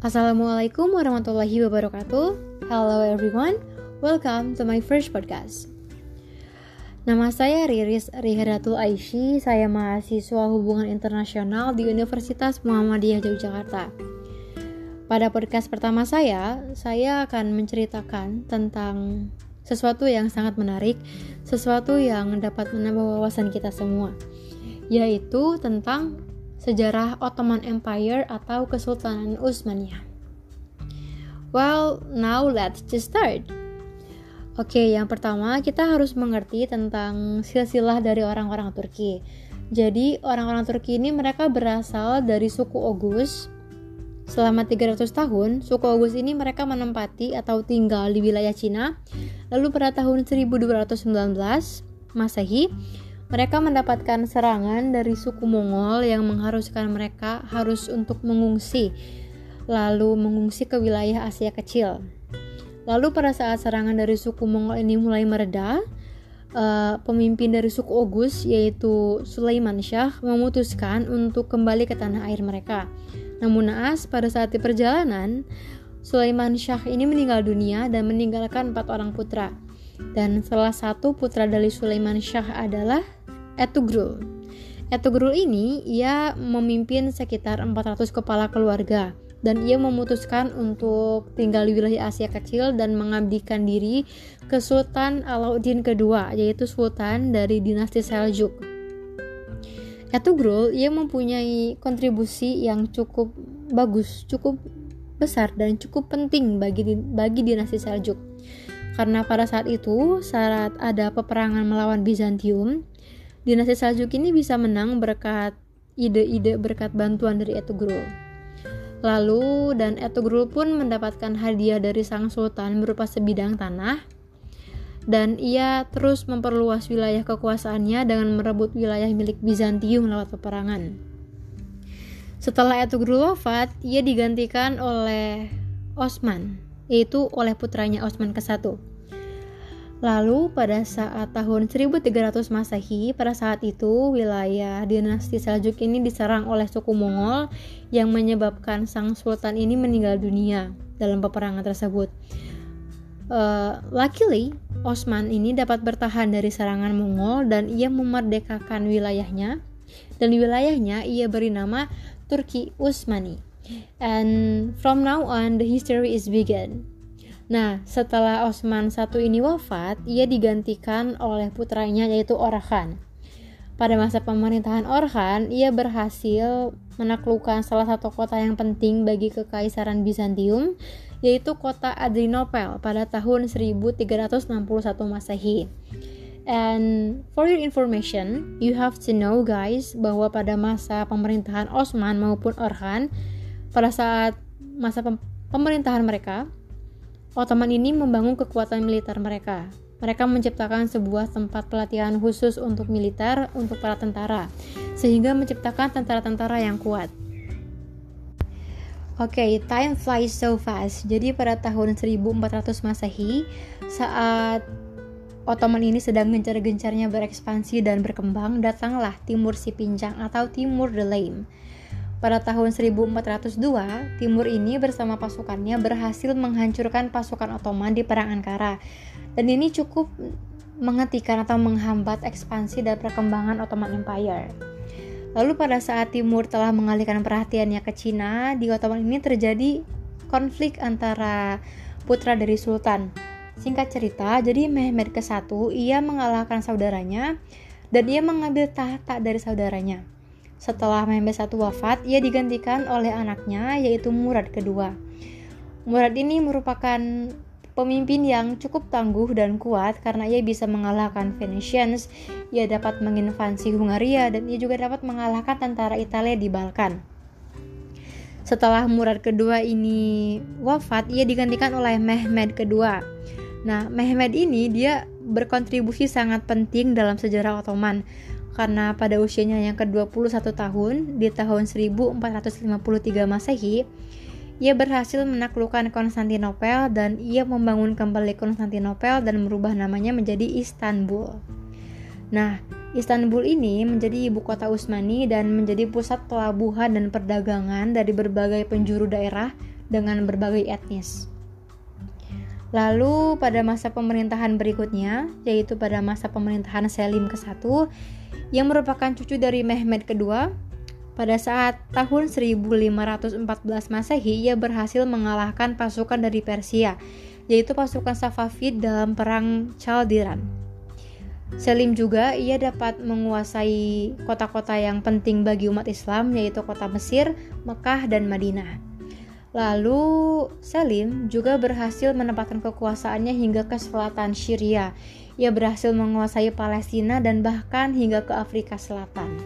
Assalamualaikum warahmatullahi wabarakatuh. Hello everyone, welcome to my first podcast. Nama saya Riris Riharatul Aishi, saya mahasiswa hubungan internasional di Universitas Muhammadiyah Yogyakarta. Pada podcast pertama saya, saya akan menceritakan tentang sesuatu yang sangat menarik, sesuatu yang dapat menambah wawasan kita semua, yaitu tentang sejarah Ottoman Empire atau Kesultanan Utsmaniyah. Well, now let's just start. Oke, yang pertama kita harus mengerti tentang silsilah dari orang-orang Turki. Jadi, orang-orang Turki ini mereka berasal dari suku Oghuz. Selama 300 tahun, suku Oghuz ini mereka menempati atau tinggal di wilayah Cina. Lalu pada tahun 1219 Masehi, mereka mendapatkan serangan dari suku Mongol yang mengharuskan mereka harus untuk mengungsi, lalu mengungsi ke wilayah Asia Kecil. Lalu pada saat serangan dari suku Mongol ini mulai mereda, uh, pemimpin dari suku Oghuz yaitu Sulaiman Shah memutuskan untuk kembali ke tanah air mereka. Namun naas pada saat di perjalanan, Sulaiman Shah ini meninggal dunia dan meninggalkan empat orang putra. Dan salah satu putra dari Sulaiman Shah adalah Etugrul. Etugrul ini ia memimpin sekitar 400 kepala keluarga dan ia memutuskan untuk tinggal di wilayah Asia Kecil dan mengabdikan diri ke Sultan Alauddin kedua yaitu sultan dari dinasti Seljuk. Etugrul ia mempunyai kontribusi yang cukup bagus, cukup besar dan cukup penting bagi bagi dinasti Seljuk. Karena pada saat itu saat ada peperangan melawan Bizantium, dinasti Seljuk ini bisa menang berkat ide-ide berkat bantuan dari Etugrul. Lalu dan Etugrul pun mendapatkan hadiah dari sang sultan berupa sebidang tanah dan ia terus memperluas wilayah kekuasaannya dengan merebut wilayah milik Bizantium lewat peperangan. Setelah Etugrul wafat, ia digantikan oleh Osman, yaitu oleh putranya Osman ke-1. Lalu pada saat tahun 1300 Masehi, pada saat itu wilayah dinasti Seljuk ini diserang oleh suku Mongol yang menyebabkan sang sultan ini meninggal dunia dalam peperangan tersebut. Uh, luckily, Osman ini dapat bertahan dari serangan Mongol dan ia memerdekakan wilayahnya. Dan wilayahnya ia beri nama Turki Utsmani. And from now on the history is begun. Nah, setelah Osman I ini wafat, ia digantikan oleh putranya yaitu Orhan. Pada masa pemerintahan Orhan, ia berhasil menaklukkan salah satu kota yang penting bagi kekaisaran Bizantium, yaitu kota Adrianople pada tahun 1361 Masehi. And for your information, you have to know guys bahwa pada masa pemerintahan Osman maupun Orhan, pada saat masa pemerintahan mereka, Ottoman ini membangun kekuatan militer mereka. Mereka menciptakan sebuah tempat pelatihan khusus untuk militer untuk para tentara, sehingga menciptakan tentara-tentara yang kuat. Oke, okay, time flies so fast. Jadi pada tahun 1400 Masehi, saat Ottoman ini sedang gencar-gencarnya berekspansi dan berkembang, datanglah Timur Si Pincang atau Timur the Lame pada tahun 1402, Timur ini bersama pasukannya berhasil menghancurkan pasukan Ottoman di Perang Ankara. Dan ini cukup menghentikan atau menghambat ekspansi dan perkembangan Ottoman Empire. Lalu pada saat Timur telah mengalihkan perhatiannya ke Cina, di Ottoman ini terjadi konflik antara putra dari sultan. Singkat cerita, jadi Mehmed ke-1 ia mengalahkan saudaranya dan ia mengambil tahta dari saudaranya. Setelah Mehmed I wafat, ia digantikan oleh anaknya yaitu Murad kedua. Murad ini merupakan pemimpin yang cukup tangguh dan kuat karena ia bisa mengalahkan Venetians, ia dapat menginvasi Hungaria dan ia juga dapat mengalahkan tentara Italia di Balkan. Setelah Murad kedua ini wafat, ia digantikan oleh Mehmed kedua. Nah, Mehmed ini dia berkontribusi sangat penting dalam sejarah Ottoman karena pada usianya yang ke-21 tahun di tahun 1453 Masehi ia berhasil menaklukkan Konstantinopel dan ia membangun kembali Konstantinopel dan merubah namanya menjadi Istanbul. Nah, Istanbul ini menjadi ibu kota Utsmani dan menjadi pusat pelabuhan dan perdagangan dari berbagai penjuru daerah dengan berbagai etnis. Lalu pada masa pemerintahan berikutnya, yaitu pada masa pemerintahan Selim ke-1 yang merupakan cucu dari Mehmed kedua, pada saat tahun 1514 Masehi ia berhasil mengalahkan pasukan dari Persia, yaitu pasukan Safavid dalam perang Chaldiran. Selim juga ia dapat menguasai kota-kota yang penting bagi umat Islam yaitu kota Mesir, Mekah, dan Madinah. Lalu Selim juga berhasil menempatkan kekuasaannya hingga ke selatan Syria. Ia berhasil menguasai Palestina dan bahkan hingga ke Afrika Selatan.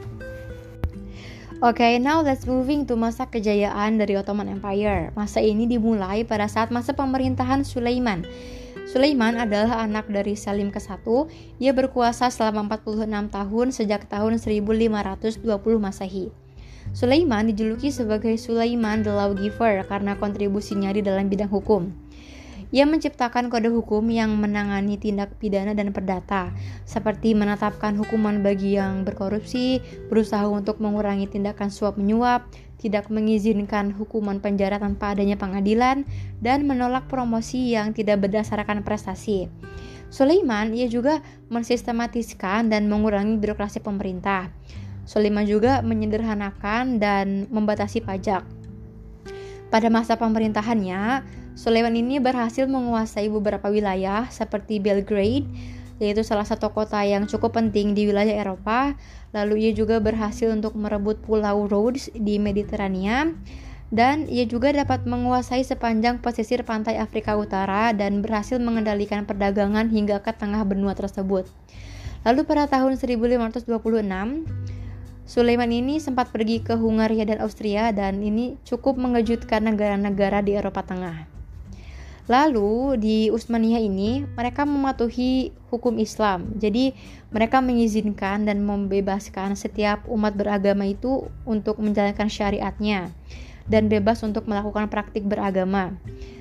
Oke, okay, now let's moving to masa kejayaan dari Ottoman Empire. Masa ini dimulai pada saat masa pemerintahan Sulaiman. Sulaiman adalah anak dari Salim ke-1. Ia berkuasa selama 46 tahun sejak tahun 1520 Masehi. Sulaiman dijuluki sebagai Sulaiman the Lawgiver karena kontribusinya di dalam bidang hukum. Ia menciptakan kode hukum yang menangani tindak pidana dan perdata, seperti menetapkan hukuman bagi yang berkorupsi, berusaha untuk mengurangi tindakan suap menyuap, tidak mengizinkan hukuman penjara tanpa adanya pengadilan, dan menolak promosi yang tidak berdasarkan prestasi. Sulaiman ia juga mensistematiskan dan mengurangi birokrasi pemerintah. Sulaiman juga menyederhanakan dan membatasi pajak. Pada masa pemerintahannya, Sulaiman ini berhasil menguasai beberapa wilayah seperti Belgrade, yaitu salah satu kota yang cukup penting di wilayah Eropa. Lalu ia juga berhasil untuk merebut Pulau Rhodes di Mediterania dan ia juga dapat menguasai sepanjang pesisir pantai Afrika Utara dan berhasil mengendalikan perdagangan hingga ke tengah benua tersebut. Lalu pada tahun 1526, Sulaiman ini sempat pergi ke Hungaria dan Austria dan ini cukup mengejutkan negara-negara di Eropa Tengah. Lalu di Utsmaniyah ini mereka mematuhi hukum Islam. Jadi mereka mengizinkan dan membebaskan setiap umat beragama itu untuk menjalankan syariatnya dan bebas untuk melakukan praktik beragama.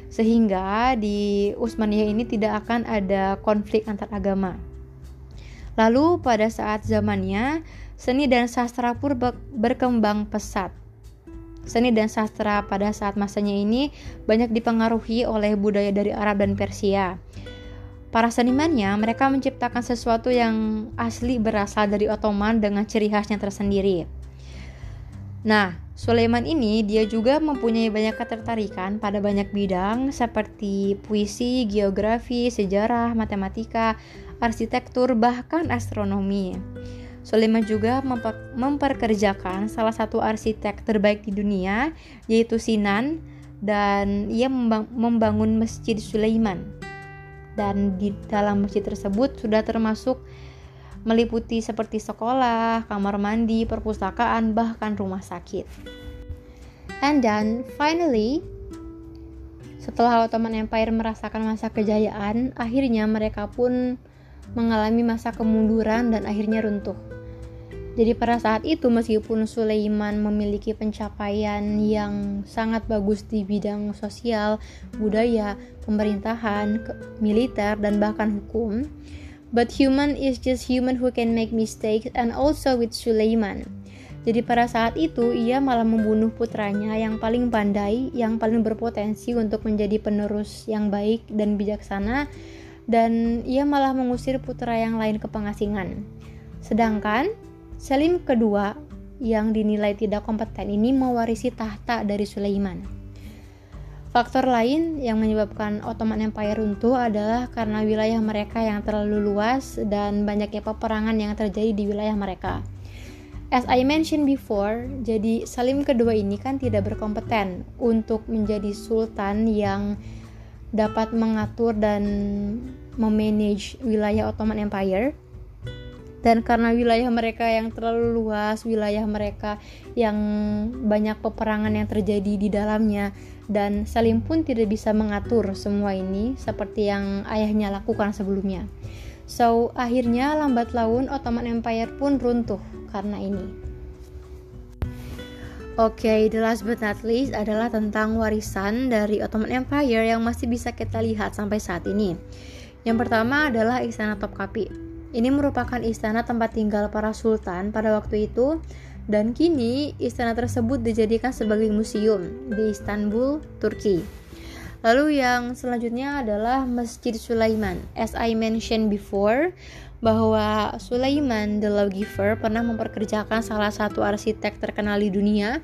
Sehingga di Utsmaniyah ini tidak akan ada konflik antar agama. Lalu pada saat zamannya seni dan sastra pun berkembang pesat. Seni dan sastra pada saat masanya ini banyak dipengaruhi oleh budaya dari Arab dan Persia. Para senimannya, mereka menciptakan sesuatu yang asli berasal dari Ottoman dengan ciri khasnya tersendiri. Nah, Sulaiman ini dia juga mempunyai banyak ketertarikan pada banyak bidang seperti puisi, geografi, sejarah, matematika, arsitektur, bahkan astronomi. Sulaiman juga memperkerjakan salah satu arsitek terbaik di dunia, yaitu Sinan, dan ia membangun Masjid Sulaiman. Dan di dalam masjid tersebut sudah termasuk meliputi seperti sekolah, kamar mandi, perpustakaan, bahkan rumah sakit. And then finally, setelah Ottoman Empire merasakan masa kejayaan, akhirnya mereka pun mengalami masa kemunduran dan akhirnya runtuh. Jadi pada saat itu meskipun Sulaiman memiliki pencapaian yang sangat bagus di bidang sosial, budaya, pemerintahan, militer dan bahkan hukum, but human is just human who can make mistakes and also with Sulaiman. Jadi pada saat itu ia malah membunuh putranya yang paling pandai, yang paling berpotensi untuk menjadi penerus yang baik dan bijaksana dan ia malah mengusir putra yang lain ke pengasingan. Sedangkan Selim kedua yang dinilai tidak kompeten ini mewarisi tahta dari Sulaiman. Faktor lain yang menyebabkan Ottoman Empire runtuh adalah karena wilayah mereka yang terlalu luas dan banyaknya peperangan yang terjadi di wilayah mereka. As I mentioned before, jadi Salim kedua ini kan tidak berkompeten untuk menjadi sultan yang dapat mengatur dan memanage wilayah Ottoman Empire dan karena wilayah mereka yang terlalu luas, wilayah mereka yang banyak peperangan yang terjadi di dalamnya dan Salim pun tidak bisa mengatur semua ini seperti yang ayahnya lakukan sebelumnya. So, akhirnya lambat laun Ottoman Empire pun runtuh karena ini. Oke, okay, the last but not least adalah tentang warisan dari Ottoman Empire yang masih bisa kita lihat sampai saat ini. Yang pertama adalah Istana Topkapi. Ini merupakan istana tempat tinggal para sultan pada waktu itu Dan kini istana tersebut dijadikan sebagai museum di Istanbul, Turki. Lalu yang selanjutnya adalah Masjid Sulaiman. As I mentioned before, bahwa Sulaiman the Lawgiver pernah memperkerjakan salah satu arsitek terkenal di dunia,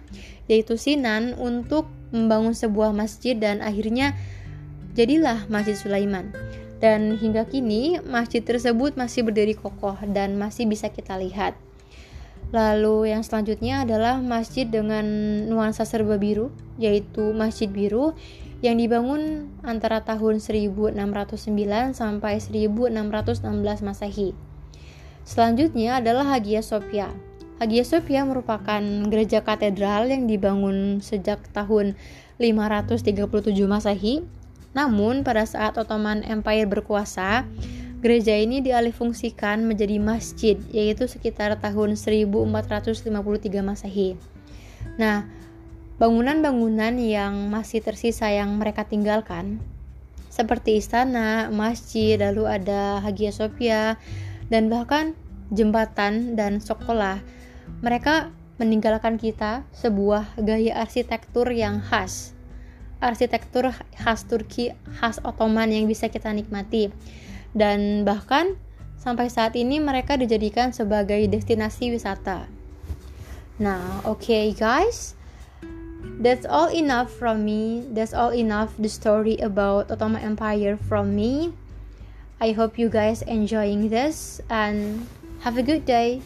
yaitu Sinan, untuk membangun sebuah masjid dan akhirnya jadilah Masjid Sulaiman. Dan hingga kini masjid tersebut masih berdiri kokoh dan masih bisa kita lihat. Lalu yang selanjutnya adalah masjid dengan nuansa serba biru, yaitu Masjid Biru yang dibangun antara tahun 1609 sampai 1616 Masehi. Selanjutnya adalah Hagia Sophia. Hagia Sophia merupakan gereja katedral yang dibangun sejak tahun 537 Masehi namun, pada saat Ottoman Empire berkuasa, gereja ini dialihfungsikan menjadi masjid, yaitu sekitar tahun 1453 Masehi. Nah, bangunan-bangunan yang masih tersisa yang mereka tinggalkan, seperti istana, masjid, lalu ada Hagia Sophia, dan bahkan jembatan dan sekolah, mereka meninggalkan kita sebuah gaya arsitektur yang khas arsitektur khas Turki, khas Ottoman yang bisa kita nikmati. Dan bahkan sampai saat ini mereka dijadikan sebagai destinasi wisata. Nah, oke okay guys. That's all enough from me. That's all enough the story about Ottoman Empire from me. I hope you guys enjoying this and have a good day.